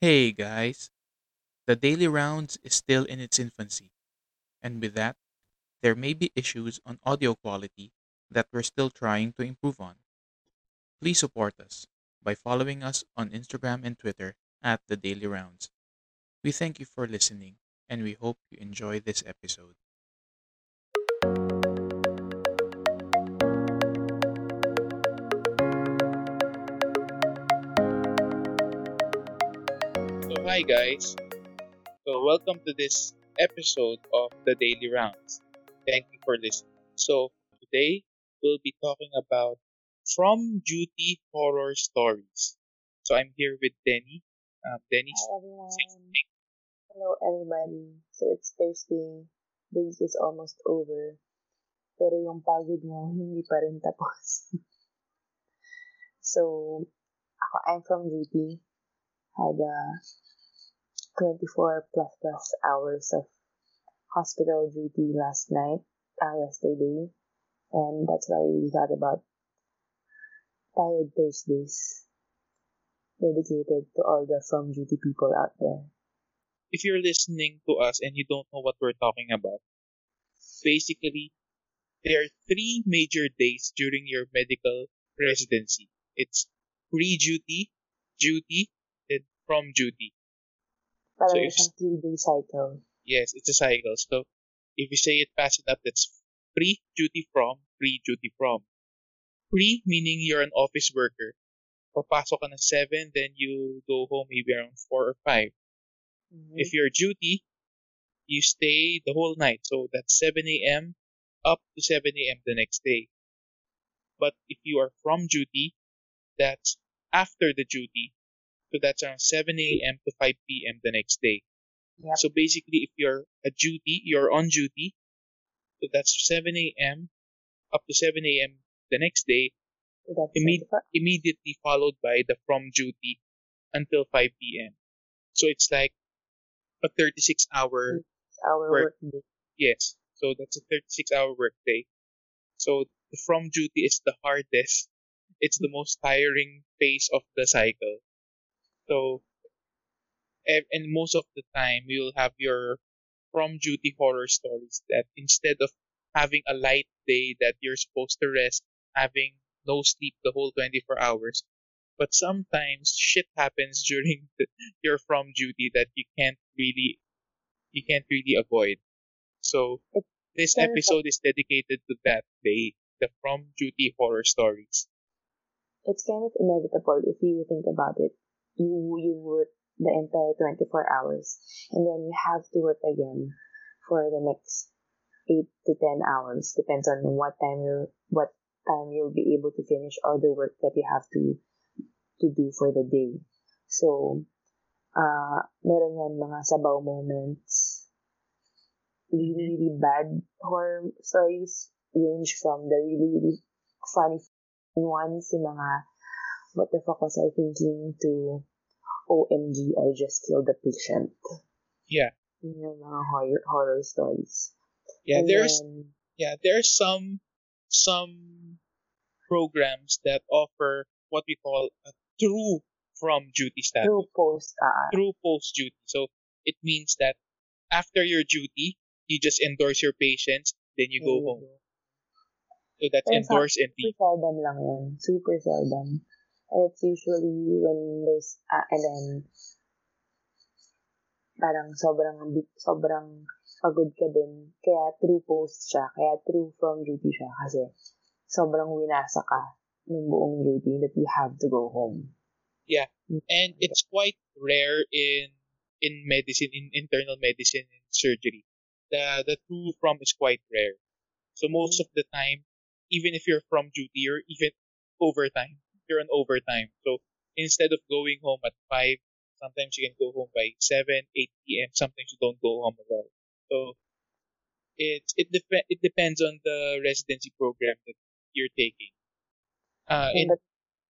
Hey guys, the daily rounds is still in its infancy, and with that, there may be issues on audio quality that we're still trying to improve on. Please support us by following us on Instagram and Twitter at the daily rounds. We thank you for listening, and we hope you enjoy this episode. Hi guys. So, welcome to this episode of the Daily Rounds. Thank you for listening. So, today we'll be talking about From Duty horror stories. So, I'm here with Denny. Um, Denny, Hi everyone. Hello everybody. So it's Thursday. The week is almost over. Pero yung pagod mo, hindi pa rin tapos. so, ako, I'm from duty. Had uh, 24 plus plus hours of hospital duty last night, uh, yesterday. And that's why we thought about Tired Thursdays dedicated to all the from duty people out there. if you're listening to us and you don't know what we're talking about, basically, there are three major days during your medical residency. It's pre-duty, duty, and from duty. Parang So isang three-day cycle. Yes, it's a cycle. So if you say it fast enough, that's pre-duty from, pre-duty from. Pre meaning you're an office worker. Papasok ka ng 7, then you go home maybe around 4 or 5. Mhm. If you're duty, you stay the whole night. So that's 7 a.m. up to 7 a.m. the next day. But if you are from duty, that's after the duty. So that's around 7 a.m. to 5 p.m. the next day. Yep. So basically, if you're a duty, you're on duty. So that's 7 a.m. up to 7 a.m. the next day, So Imme- immediately followed by the from duty until 5 p.m. So it's like a 36 hour hour work. work day. Yes. So that's a 36 hour workday. So the from duty is the hardest. It's the most tiring phase of the cycle. So, and most of the time you'll have your from duty horror stories that instead of having a light day that you're supposed to rest, having no sleep the whole 24 hours, but sometimes shit happens during the, your from duty that you can't really, you can't really avoid. So, this episode is dedicated to that day, the from duty horror stories. It's kind of inevitable if you think about it. You you work the entire 24 hours and then you have to work again for the next 8 to 10 hours depends on what time you what time you'll be able to finish all the work that you have to to do for the day. So, uh, meron yan mga sabaw moments, really, really bad horror stories range from the really, really funny ones, yung mga what the fuck was I thinking to OMG, I just killed a patient. Yeah. Yung mga horror, horror stories. Yeah, And there's then, yeah, there's some some programs that offer what we call a true from duty status, through post, uh, true post duty. So it means that after your duty, you just endorse your patients, then you go home. So that's Pero endorse and super seldom lang yun. Super seldom. It's usually when there's, uh, and then, parang sobrang, sobrang pagod ka din. Kaya true post siya. Kaya true from duty siya. Kasi sobrang winasa ka ng buong duty that you have to go home. And it's quite rare in in medicine, in internal medicine and surgery. The the true from is quite rare. So most of the time, even if you're from duty, you're even overtime. You're on overtime. So instead of going home at five, sometimes you can go home by seven, eight p.m. Sometimes you don't go home at all. So it it dep- it depends on the residency program that you're taking. Uh, in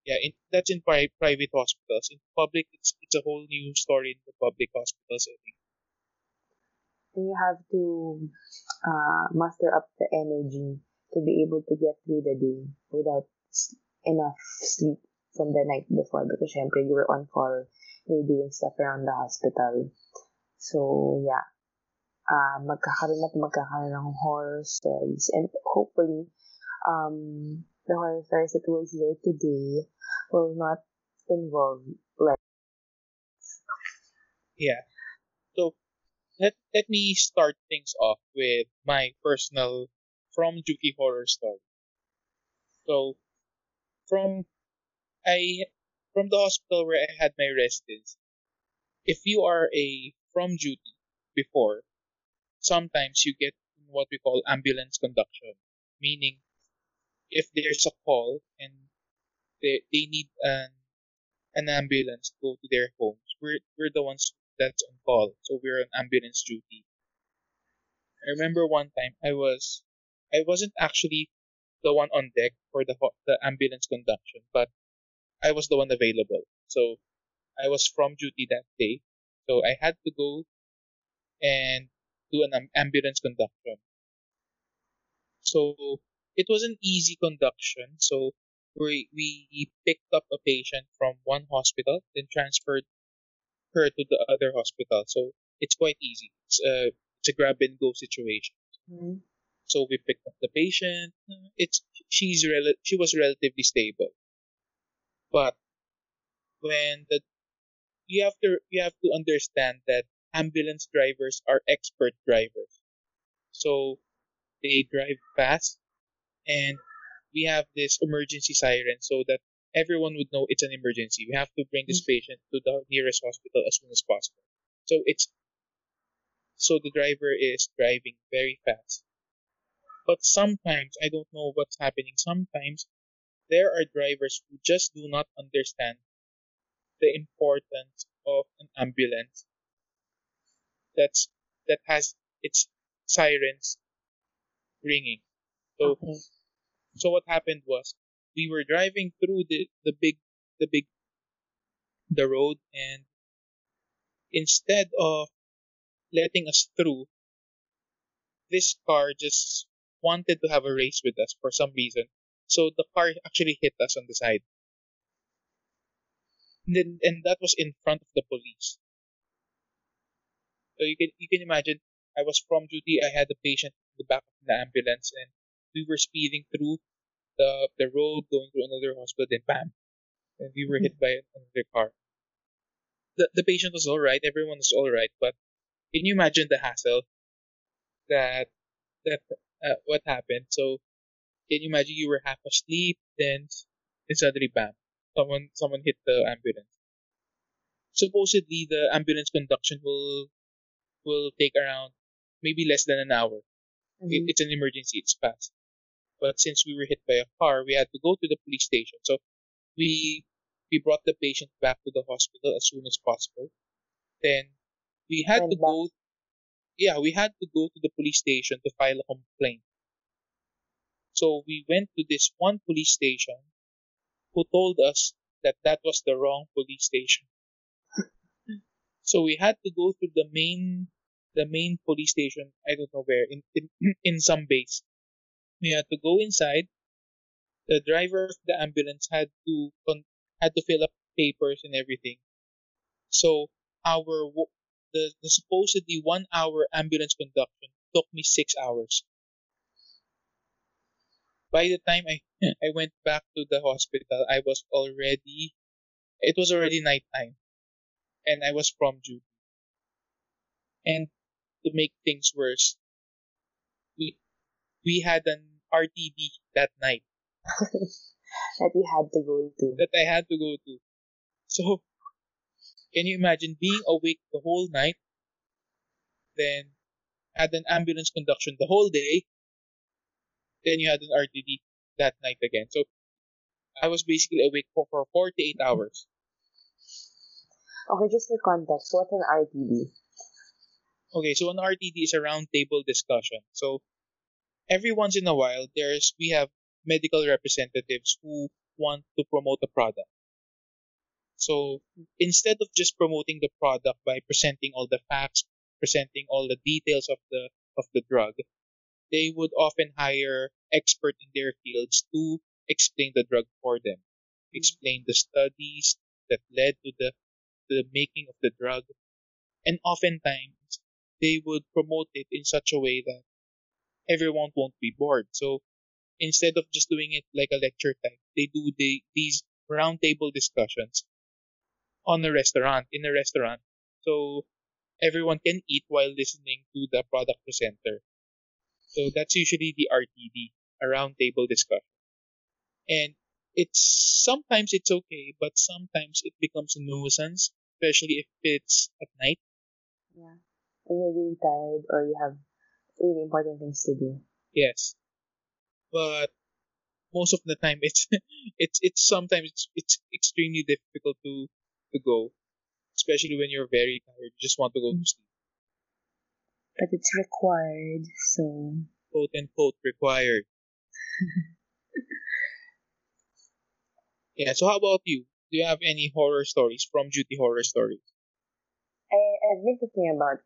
yeah, in, that's in pri- private hospitals. In public, it's it's a whole new story in the public hospital setting. you have to uh, muster up the energy to be able to get through the day without enough sleep from the night before because syempre you were on call, you were doing stuff around the hospital. So, yeah. Uh, magkakaroon at magkakaroon ng horror stories. And hopefully, um, the horror stories that we'll hear today will not involve like Yeah. So let let me start things off with my personal from duty horror story. So from I from the hospital where I had my residence, if you are a from duty before, sometimes you get what we call ambulance conduction, meaning if there's a call and they, they need an an ambulance to go to their homes, we're we're the ones that's on call, so we're on ambulance duty. I remember one time I was I wasn't actually the one on deck for the the ambulance conduction, but I was the one available. So I was from duty that day, so I had to go and do an ambulance conduction. So it was an easy conduction. So we we picked up a patient from one hospital, then transferred her to the other hospital. So it's quite easy. It's a it's a grab and go situation. Mhm. So we picked up the patient. It's she's rel- she was relatively stable, but when the you have to you have to understand that ambulance drivers are expert drivers. So they drive fast, and we have this emergency siren so that everyone would know it's an emergency. We have to bring this mm-hmm. patient to the nearest hospital as soon as possible. So it's so the driver is driving very fast. But sometimes I don't know what's happening. Sometimes there are drivers who just do not understand the importance of an ambulance that's that has its sirens ringing. So Okay. so what happened was we were driving through the, the big the big the road and instead of letting us through this car just wanted to have a race with us for some reason. So the car actually hit us on the side. And then and that was in front of the police. So you can you can imagine i was from duty i had a patient in the back of the ambulance and we were speeding through the the road going to another hospital then bam and we were hit by another car. The, the patient was all right everyone was all right but can you imagine the hassle that that uh, what happened. So can you imagine you were half asleep then then suddenly bam someone someone hit the ambulance. Supposedly the ambulance conduction will will take around maybe less than an hour. Mhm. it's an emergency it's fast. But since we were hit by a car we had to go to the police station. So we we brought the patient back to the hospital as soon as possible. Then we had Went to go yeah we had to go to the police station to file a complaint. So we went to this one police station who told us that that was the wrong police station. So we had to go to the main the main police station i don't know where in in, in some base. We had to go inside. The driver of the ambulance had to con- had to fill up papers and everything. So our the, the supposedly one hour ambulance conduction took me six hours by the time i i went back to the hospital i was already it was already nighttime and i was from duty and to make things worse we we had an rtd that night that you had to go to. that I had to go to. So, can you imagine being awake the whole night, then had an ambulance conduction the whole day, then you had an RTD that night again. So, I was basically awake for, for 48 hours. Okay, just for context, what's an RTD? Okay, so an RTD is a round table discussion. So, every once in a while, there's we have medical representatives who want to promote a product. So instead of just promoting the product by presenting all the facts, presenting all the details of the of the drug, they would often hire expert in their fields to explain the drug for them. Mm. explain the studies that led to the to the making of the drug, and oftentimes they would promote it in such a way that everyone won't be bored. So instead of just doing it like a lecture type, they do the, these roundtable discussions on a restaurant, in a restaurant. So everyone can eat while listening to the product presenter. So that's usually the RTD, a roundtable discussion. And it's sometimes it's okay, but sometimes it becomes a nuisance, especially if it's at night. Yeah. And you're really tired or you have really important things to do. Yes. But most of the time it's it's it's sometimes it's, it's extremely difficult to to go. Especially when you're very tired. You just want to go to mm. sleep. But it's required, so Quote unquote required. yeah, so how about you? Do you have any horror stories from duty horror stories? I, I've been thinking about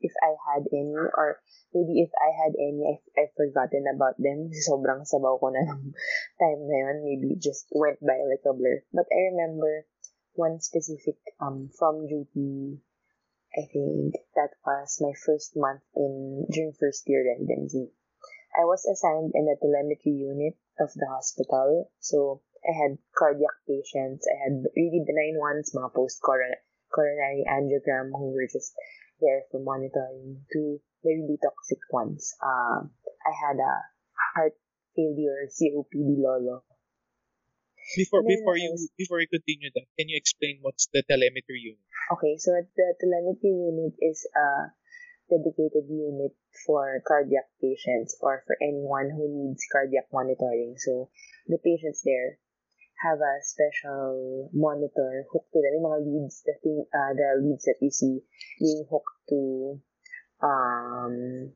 if I had any or maybe if I had any, I've, I've forgotten about them. Sobrang sabaw ko na ng time na yun. Maybe just went by like a blur. But I remember one specific um from duty. I think that was my first month in during first year residency. I was assigned in the telemetry unit of the hospital. So I had cardiac patients. I had really benign ones, mga post-coronary angiogram who were just there for monitoring to the really toxic ones. Uh, I had a heart failure, COPD lolo. Before before you before you continue that, can you explain what's the telemetry unit? Okay, so the telemetry unit is a dedicated unit for cardiac patients or for anyone who needs cardiac monitoring. So the patients there have a special monitor hooked to them. Yung mga leads, the thing, uh, the leads that you see being hooked to um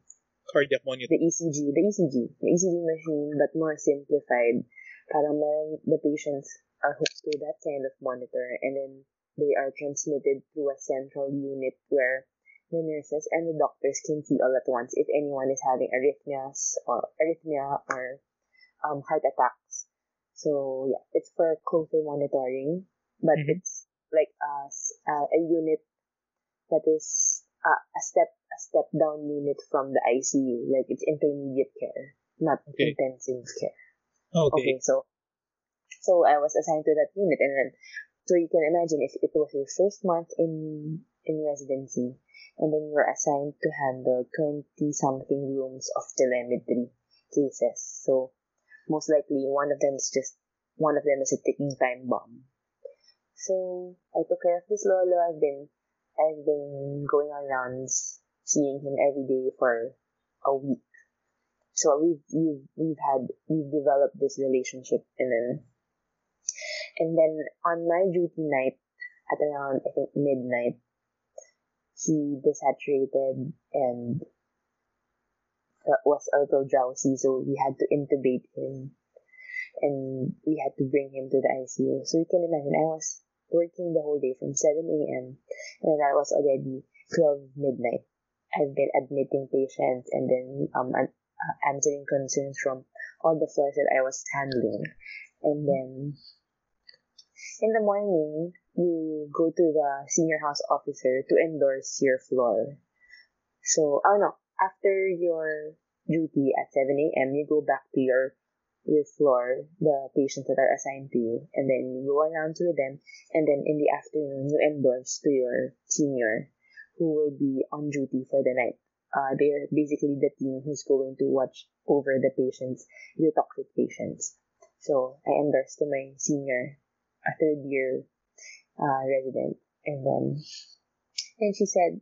Cardiac monitor. the ECG, the ECG, the ECG machine, but more simplified. Meron, the patients are hooked to that kind of monitor and then they are transmitted through a central unit where the nurses and the doctors can see all at once if anyone is having arrhythmias or arrhythmia or um, heart attacks. So yeah, it's for closer monitoring, but Mhm. it's like a, a unit that is uh, a step a step down unit from the ICU. Like it's intermediate care, not Okay. intensive care. Okay. Okay, so so I was assigned to that unit, and then so you can imagine if it was your first month in in residency, and then you were assigned to handle twenty something rooms of telemetry cases. So most likely one of them is just one of them is a ticking time bomb. So I took care of this lolo. I've been I've been going on rounds, seeing him every day for a week. So we've we've we've had we've developed this relationship, and then and then on my duty night at around I think midnight, he desaturated and was a little drowsy, so we had to intubate him, and we had to bring him to the ICU. So you can imagine, I was working the whole day from 7 a.m. and I was already 12 midnight. I've been admitting patients and then um, uh, answering concerns from all the floors that I was handling. And then in the morning, you go to the senior house officer to endorse your floor. So, oh no, after your duty at 7 a.m., you go back to your your floor, the patients that are assigned to you, and then you go around with them, and then in the afternoon, you endorse to your senior who will be on duty for the night. Uh, they're basically the team who's going to watch over the patients, the toxic patients. So I endorsed to my senior, a third year uh, resident, and then and she said,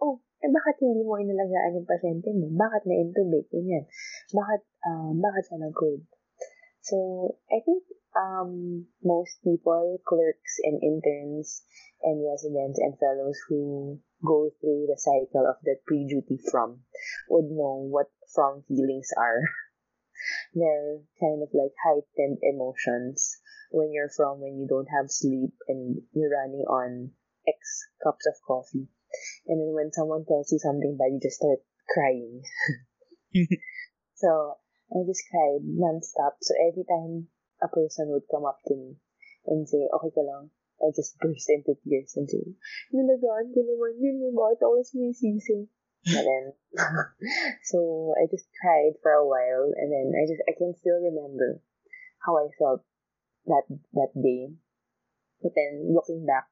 "Oh, eh bakit hindi mo inalagaan yung pasyente mo? Bakit na-intubate? Ganyan. Bakit, um, bakit siya nag-code?" So, I think um, most people, clerks and interns and residents and fellows who go through the cycle of the pre-duty from would know what from feelings are. They're kind of like heightened emotions when you're from when you don't have sleep and you're running on X cups of coffee. And then when someone tells you something bad, you just start crying. So I just cried nonstop. So every time a person would come up to me and say, okay ka lang. I just burst into tears and say, nalagaan ko naman yun, bakit ako sinisisi? And then, so I just cried for a while, and then I just I can still remember how I felt that that day. But then looking back,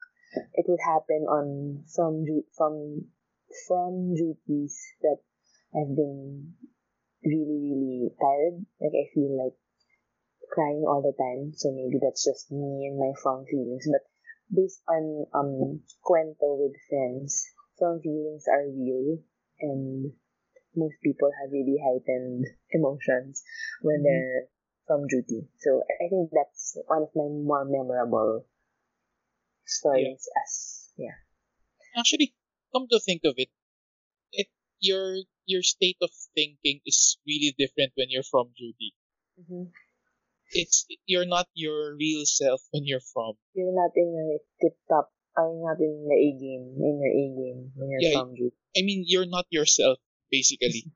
it would happen on from from from duties that I've been really really tired. Like I feel like crying all the time. So maybe that's just me and my from feelings. But based on um cuento with friends, from feelings are real and most people have really heightened emotions when Mhm. they're from duty. So I think that's one of my more memorable stories as yeah. Actually, come to think of it, it your your state of thinking is really different when you're from duty. Mm-hmm. It's you're not your real self when you're from. You're not in your tip top. I'm not in the A game, in your A game when you're Yeah. from. I mean, you're not yourself basically.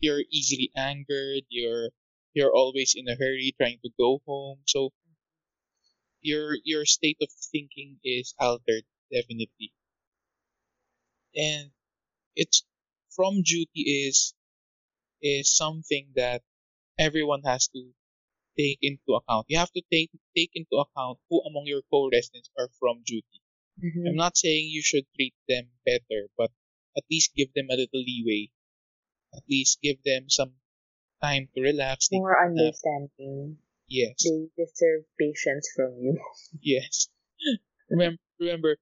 You're easily angered. You're you're always in a hurry trying to go home. So your your state of thinking is altered definitely. And it's from duty is is something that everyone has to take into account. You have to take take into account who among your co-residents are from duty. Mm-hmm. I'm not saying you should treat them better, but at least give them a little leeway. At least give them some time to relax. More understanding. yes, They deserve patience from you. yes. Remember, remember,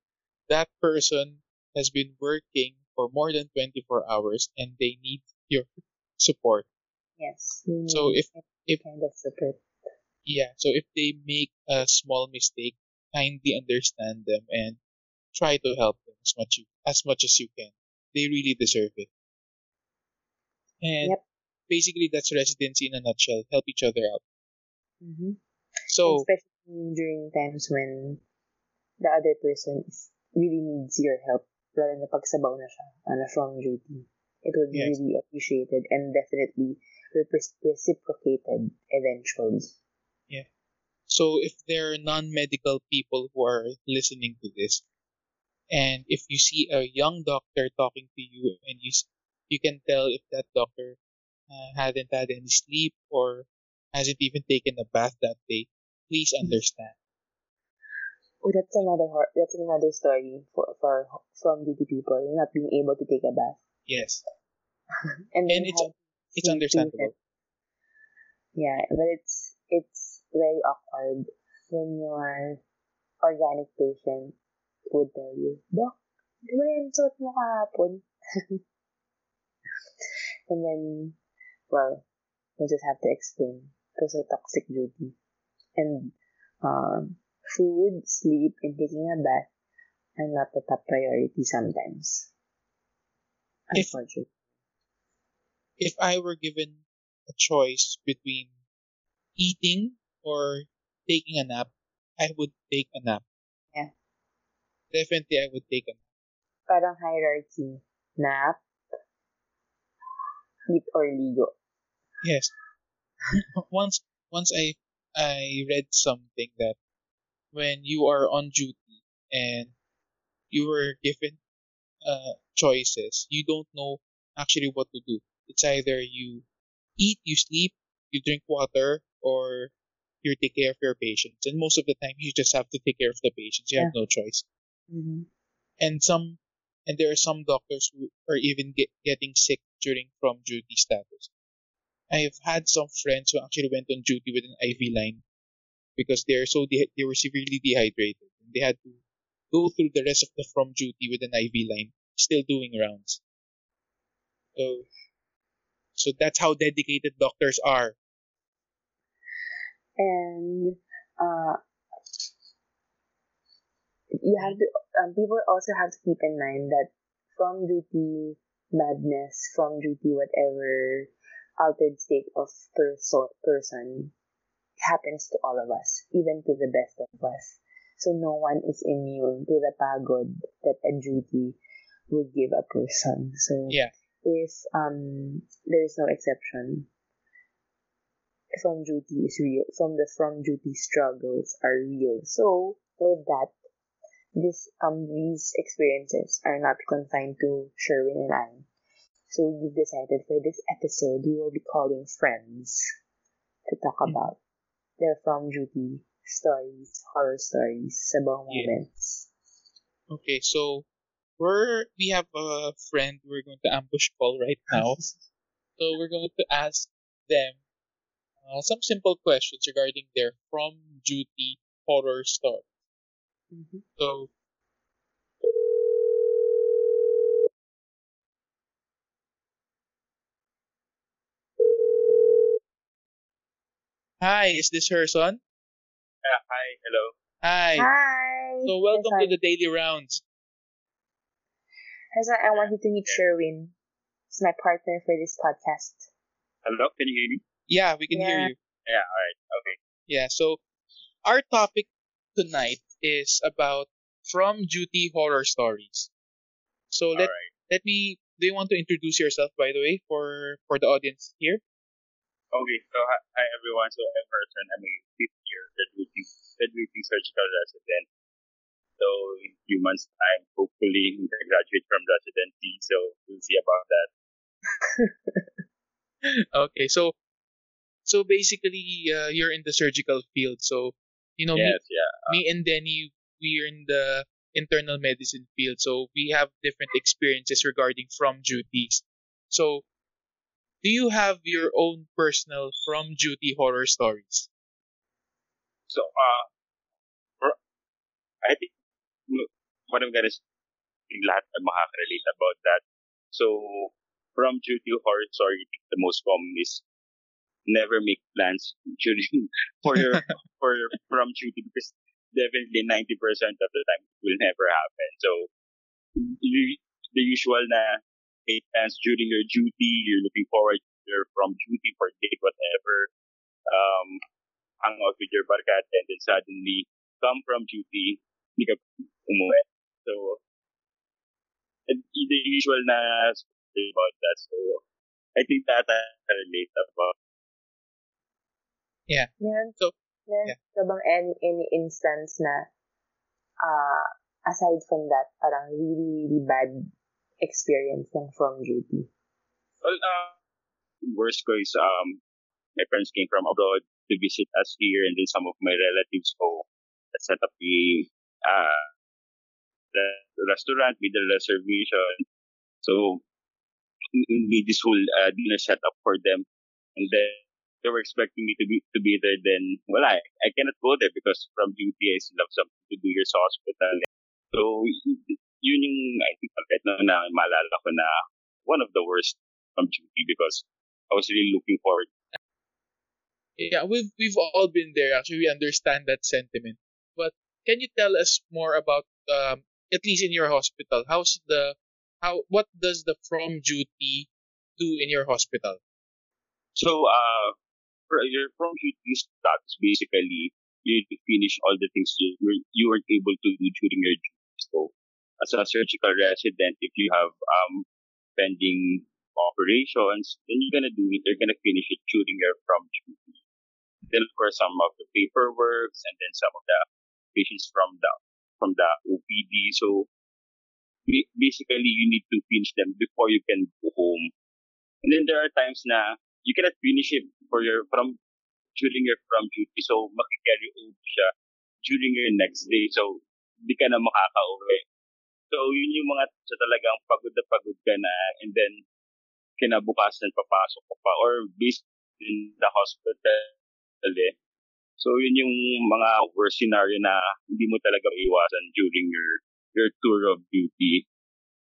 that person has been working for more than 24 hours and they need your support. Yes. So if- if- kind of support. Yeah, so if they make a small mistake, kindly understand them and try to help them as much you, as much as you can. They really deserve it. And Yep. basically that's residency in a nutshell. Help each other out. Mm-hmm. So Especially during times when the other person is, really needs your help. Lalo na pagsabaw na siya, ano, from duty. It would be Yes. really appreciated and definitely reciprocated eventually. So if there are non-medical people who are listening to this, and if you see a young doctor talking to you and you you can tell if that doctor uh, hadn't had any sleep or hasn't even taken a bath that day, please understand. Oh, that's another that's another story for for from duty people not being able to take a bath. Yes, and, And it's- it's understandable. Yeah, but it's it's very awkward when your organic patient would tell you, Doc, di ba yan suot mo kahapon? and then, well, you just have to explain. Those are toxic duty. And um, food, sleep, and taking a bath are not the top priority sometimes. If- Unfortunately. if I were given a choice between eating or taking a nap, I would take a nap. Yeah. Definitely, I would take a nap. Parang hierarchy. Nap, eat or ligo. Yes. once, once I, I read something that when you are on duty and you were given uh, choices, you don't know actually what to do. It's either you eat, you sleep, you drink water, or you take care of your patients. And most of the time, you just have to take care of the patients. You have no choice. Mm-hmm. And some, and there are some doctors who are even get, getting sick during from duty status. I've had some friends who actually went on duty with an IV line because they're so de- they were severely dehydrated. And They had to go through the rest of the from duty with an IV line, still doing rounds. So, so that's how dedicated doctors are. And uh, you have to. Um, people also have to keep in mind that from duty madness, from duty whatever altered state of perso- person happens to all of us, even to the best of us. So no one is immune to the pagod that a duty would give a person. So Yeah. if um there is no exception, from duty is real. From the from duty struggles are real. So with that, this um these experiences are not confined to Sherwin and I. So we've decided for this episode we will be calling friends to talk Mhm. about their from duty stories, horror stories, Yeah. moments. Okay, so we're we have a friend we're going to ambush call right now. So we're going to ask them uh, some simple questions regarding their from duty horror story. Mhm. So hi, is this Herson? Yeah, hi, hello. Hi. Hi. So welcome to the daily rounds. Herson, I want you to meet Sherwin. He's my partner for this podcast. Hello, can you hear me? Yeah, we can hear you. Yeah, alright, okay. Yeah, so our topic tonight is about from duty horror stories. So let Alright. let me do you want to introduce yourself by the way for for the audience here? Okay, so hi, hi everyone. So I'm Herson. I'm a fifth year graduating, graduating surgical resident. So in a few months time, hopefully we can graduate from residency. So we'll see about that. Okay, so so basically uh, you're in the surgical field. So you know yes, yeah. me, me and Denny we're in the internal medicine field. So we have different experiences regarding from duties. So do you have your own personal from duty horror stories? So uh, I think what I'm gonna say, lahat ay makaka-relate about that. So from duty horror story, the most common is never make plans during for your for your from duty because definitely 90% of the time it will never happen. So you, the usual na make plans during your duty, you're looking forward you're from duty for date, whatever. Um, hang out with your barkada and then suddenly come from duty, hindi ka umuwi. So, and the usual na about that. So, I think that I relate about Meron, So, meron yeah. ka bang any, any instance na, uh, aside from that, parang really, really bad experience ng from duty? Well, uh, worst ko is, um, my parents came from abroad to visit us here and then some of my relatives go set up the, uh, the restaurant with the reservation. So, we made this whole uh, dinner setup for them. And then they were expecting me to be, to be there. Then, well, I, I cannot go there because from duty I still have something to do here sa hospital. So, yun yung, I think, kahit na, na maalala ko na one of the worst from duty because I was really looking forward. Yeah, we've we've all been there. Actually, we understand that sentiment. But can you tell us more about, um, at least in your hospital, how's the how what does the from duty do in your hospital? So, uh, for your from duty status, basically, you need to finish all the things you were, you weren't able to do during your duty. So, as a surgical resident, if you have um pending operations, then you're gonna do it. You're gonna finish it during your from duty. Then, of course, some of the paperwork and then some of the patients from the from the OPD. So, basically, you need to finish them before you can go home. And then there are times na you cannot finish it for your from during your from duty. So, makikarry over siya during your next day. So, hindi ka na makaka-uwi. So, yun yung mga sa talagang pagod na pagod ka na and then kinabukasan papasok ka pa or based in the hospital eh. So, yun yung mga worst scenario na hindi mo talaga iwasan during your your tour of duty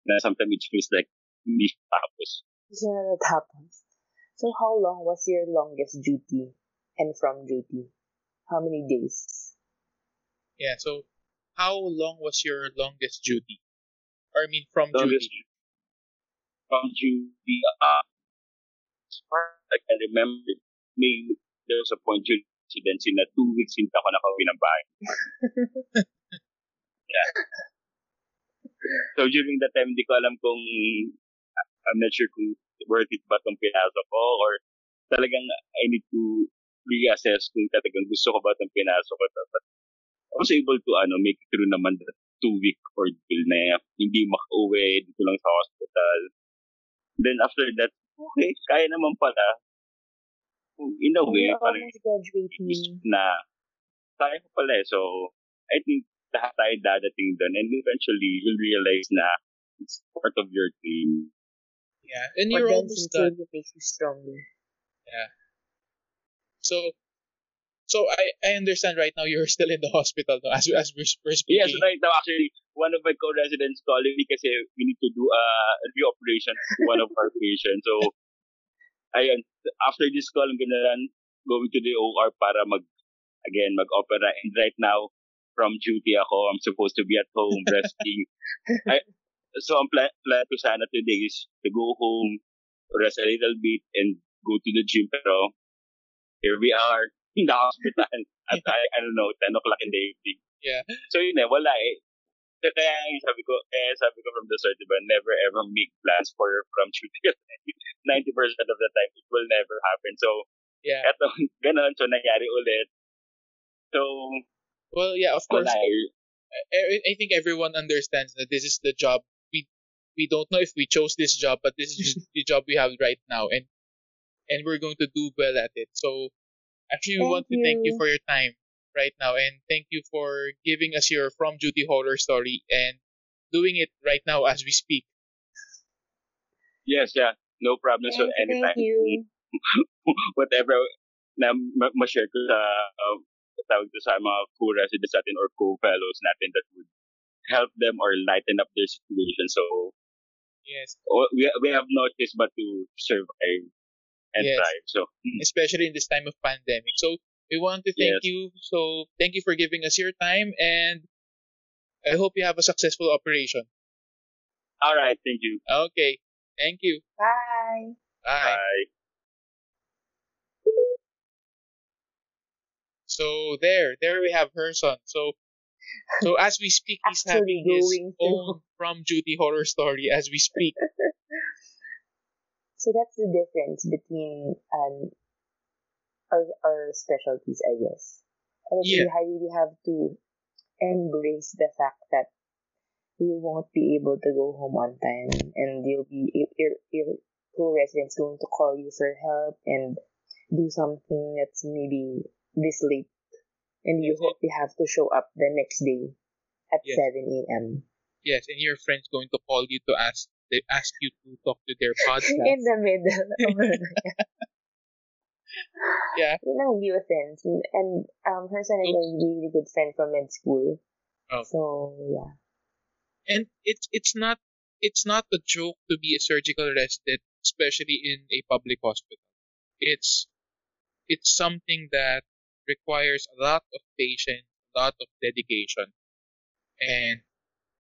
na sometimes it feels like hindi tapos. Kasi na natapos. So, how long was your longest duty and from duty? How many days? Yeah, so how long was your longest duty? Or I mean from longest duty? from duty. Uh, as far as I can remember, may there was a point during residency na two weeks hindi ako nakauwi ng bahay. yeah. So during that time, hindi ko alam kung I'm not sure kung worth it ba itong pinasok ko or talagang I need to reassess kung talagang gusto ko ba itong pinasok ko. But I was able to ano, make it through naman the two-week ordeal na hindi makauwi dito lang sa hospital. Then after that, okay, kaya naman pala. In a way, You're parang na kaya ko pala eh. So, I think lahat tayo dadating doon and eventually you'll realize na it's part of your dream. Yeah, and But you're then almost sincerely done. makes you stronger. So, so I, I understand right now you're still in the hospital no, as as we're, we're speaking. Yes, right now actually, one of my co-residents calling me kasi we need to do a reoperation to one of our patients. So, ayun, after this call, I'm gonna run, going to the OR para mag, again, mag-opera. And right now, from duty ako, I'm supposed to be at home resting. I, so, ang plan, plan ko sana today is to go home, rest a little bit, and go to the gym. Pero, here we are, in the hospital. At, I, I don't know, 10 o'clock in the evening. Yeah. So yun eh, wala eh. So, kaya sabi ko, eh, sabi ko from the start, diba, never ever make plans for from shooting. 90% of the time, it will never happen. So, Yeah. eto, ganun, so nangyari ulit. So, Well, yeah, of course. wala eh. I, I think everyone understands that this is the job we we don't know if we chose this job, but this is just the job we have right now, and and we're going to do well at it. So actually, we Thank want to thank you you. for your time right now, and thank you for giving us your from duty horror story and doing it right now as we speak. Yes, yeah, no problem. So, Thank you, anytime, thank you. whatever na ma- ma-share ko sa, uh, tawag ko sa mga co-residents natin or co-fellows natin that would help them or lighten up their situation. So, Yes, oh, we, we have no choice but to survive and Yes. thrive. So, mm. especially in this time of pandemic. So we want to thank Yes. you. So thank you for giving us your time, and I hope you have a successful operation. all right, thank you. Okay, thank you. Bye. Bye. Bye. So there, there we have Herson. So, so as we speak, he's having his own from duty horror story as we speak. So that's the difference between um our our specialties, I guess. And Yeah. really have to embrace the fact that you won't be able to go home on time, and you'll be your your, your co-residents going to call you for help and do something that's maybe this late, and you hope you have to show up the next day at Yes. seven a.m. Yes, and your friend's going to call you to ask they ask you to talk to their podcast. in the middle Yeah. You know, we were friends. And, and um, Herson is a really good friend from med school. Oh. So, yeah. and it's it's not it's not a joke to be a surgical resident, especially in a public hospital. It's it's something that requires a lot of patience, a lot of dedication, and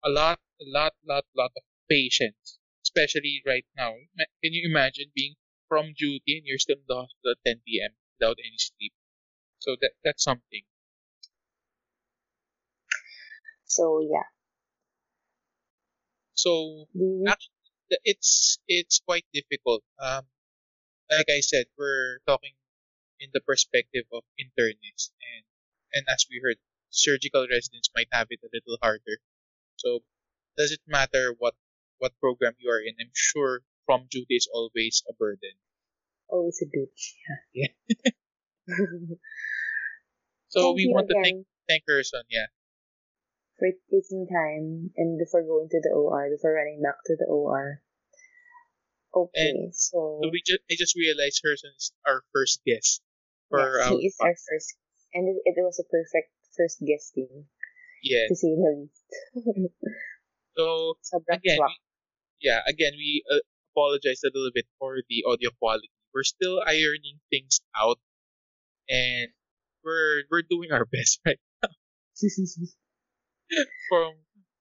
a lot, a lot, lot, lot of patience. Especially right now. Can you imagine being from duty and you're still in the hospital at 10 p.m. without any sleep? So that that's something. So, yeah. So you, actually it's it's quite difficult um like i said we're talking in the perspective of internists and and as we heard surgical residents might have it a little harder so does it matter what what program you are in i'm sure from duty is always a burden always a bitch. Yeah. Yeah. so Thank we want to again thank thank Herson, yeah for taking time and before going to the OR, before running back to the OR. Okay, so, so we just i just realized Herson is our first guest for yes, he is our first. And it, it was a perfect first guesting, yeah to say the least. so Sobrang again, we, yeah, again, we uh, apologize a little bit for the audio quality. We're still ironing things out, and we're we're doing our best right now. from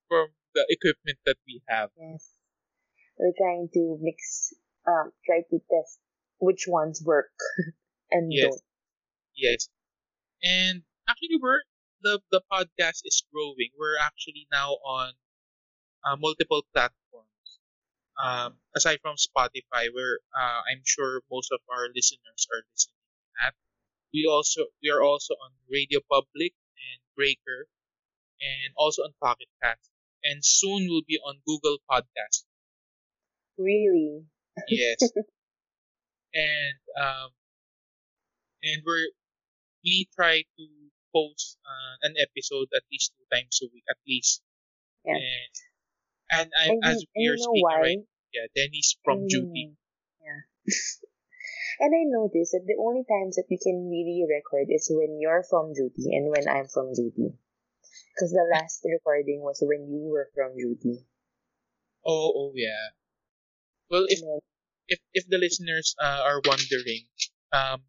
from the equipment that we have. Yes. We're trying to mix, um, try to test which ones work and Yes. don't. Yes, and actually, we're the the podcast is growing. We're actually now on uh, multiple platforms. Um, aside from Spotify, where uh, I'm sure most of our listeners are listening at, We also we are also on Radio Public and Breaker, and also on Pocket Cast, and soon we'll be on Google Podcast. Really? Yes. and um, and we're we try to post uh, an episode at least two times a week, at least. Yeah. And and, I, as we are speaking why? right, yeah, Denny's from Mm, duty. Yeah. and I noticed that the only times that we can really record is when you're from duty and when I'm from duty. Because the last recording was when you were from duty. Oh, oh yeah. Well, if if if the listeners uh, are wondering, um,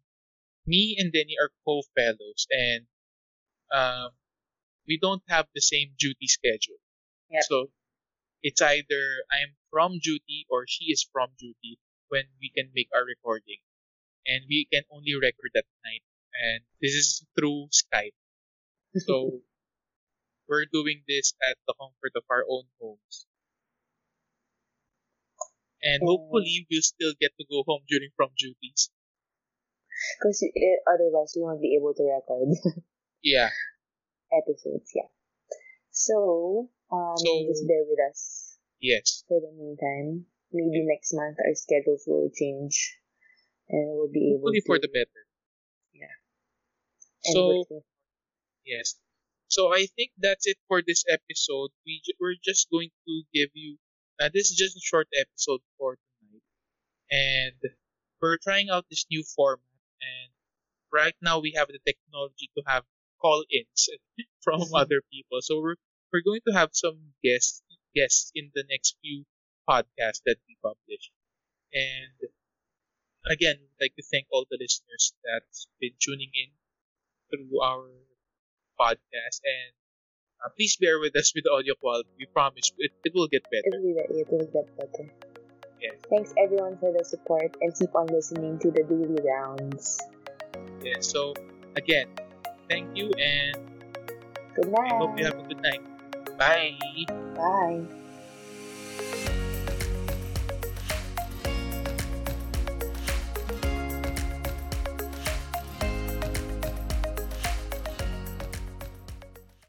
me and Denny are co-fellows, and um, we don't have the same duty schedule. Yep. So it's either I'm from duty or she is from duty when we can make our recording, and we can only record at night, and this is through Skype. So we're doing this at the comfort of our own homes. And hopefully we'll still get to go home during from duties. Because otherwise we won't be able to record Yeah. episodes, yeah. So, um, So- just bear with us Yes. for the meantime. Maybe next month our schedules will change and we'll be able to. for the better. and So yes. So I think that's it for this episode. We we're just going to give you. Uh, this is just a short episode for tonight, and we're trying out this new format. And right now we have the technology to have call-ins from other people. So we're we're going to have some guests guests in the next few podcasts that we publish. And again, we'd like to thank all the listeners that's been tuning in through our podcast. And uh, please bear with us with the audio quality. We promise it, it will get better. It will, it will get better. Yes. Thanks everyone for the support and keep on listening to the daily rounds. Yeah, so again, thank you and Good I hope you have a good night. Bye. Bye.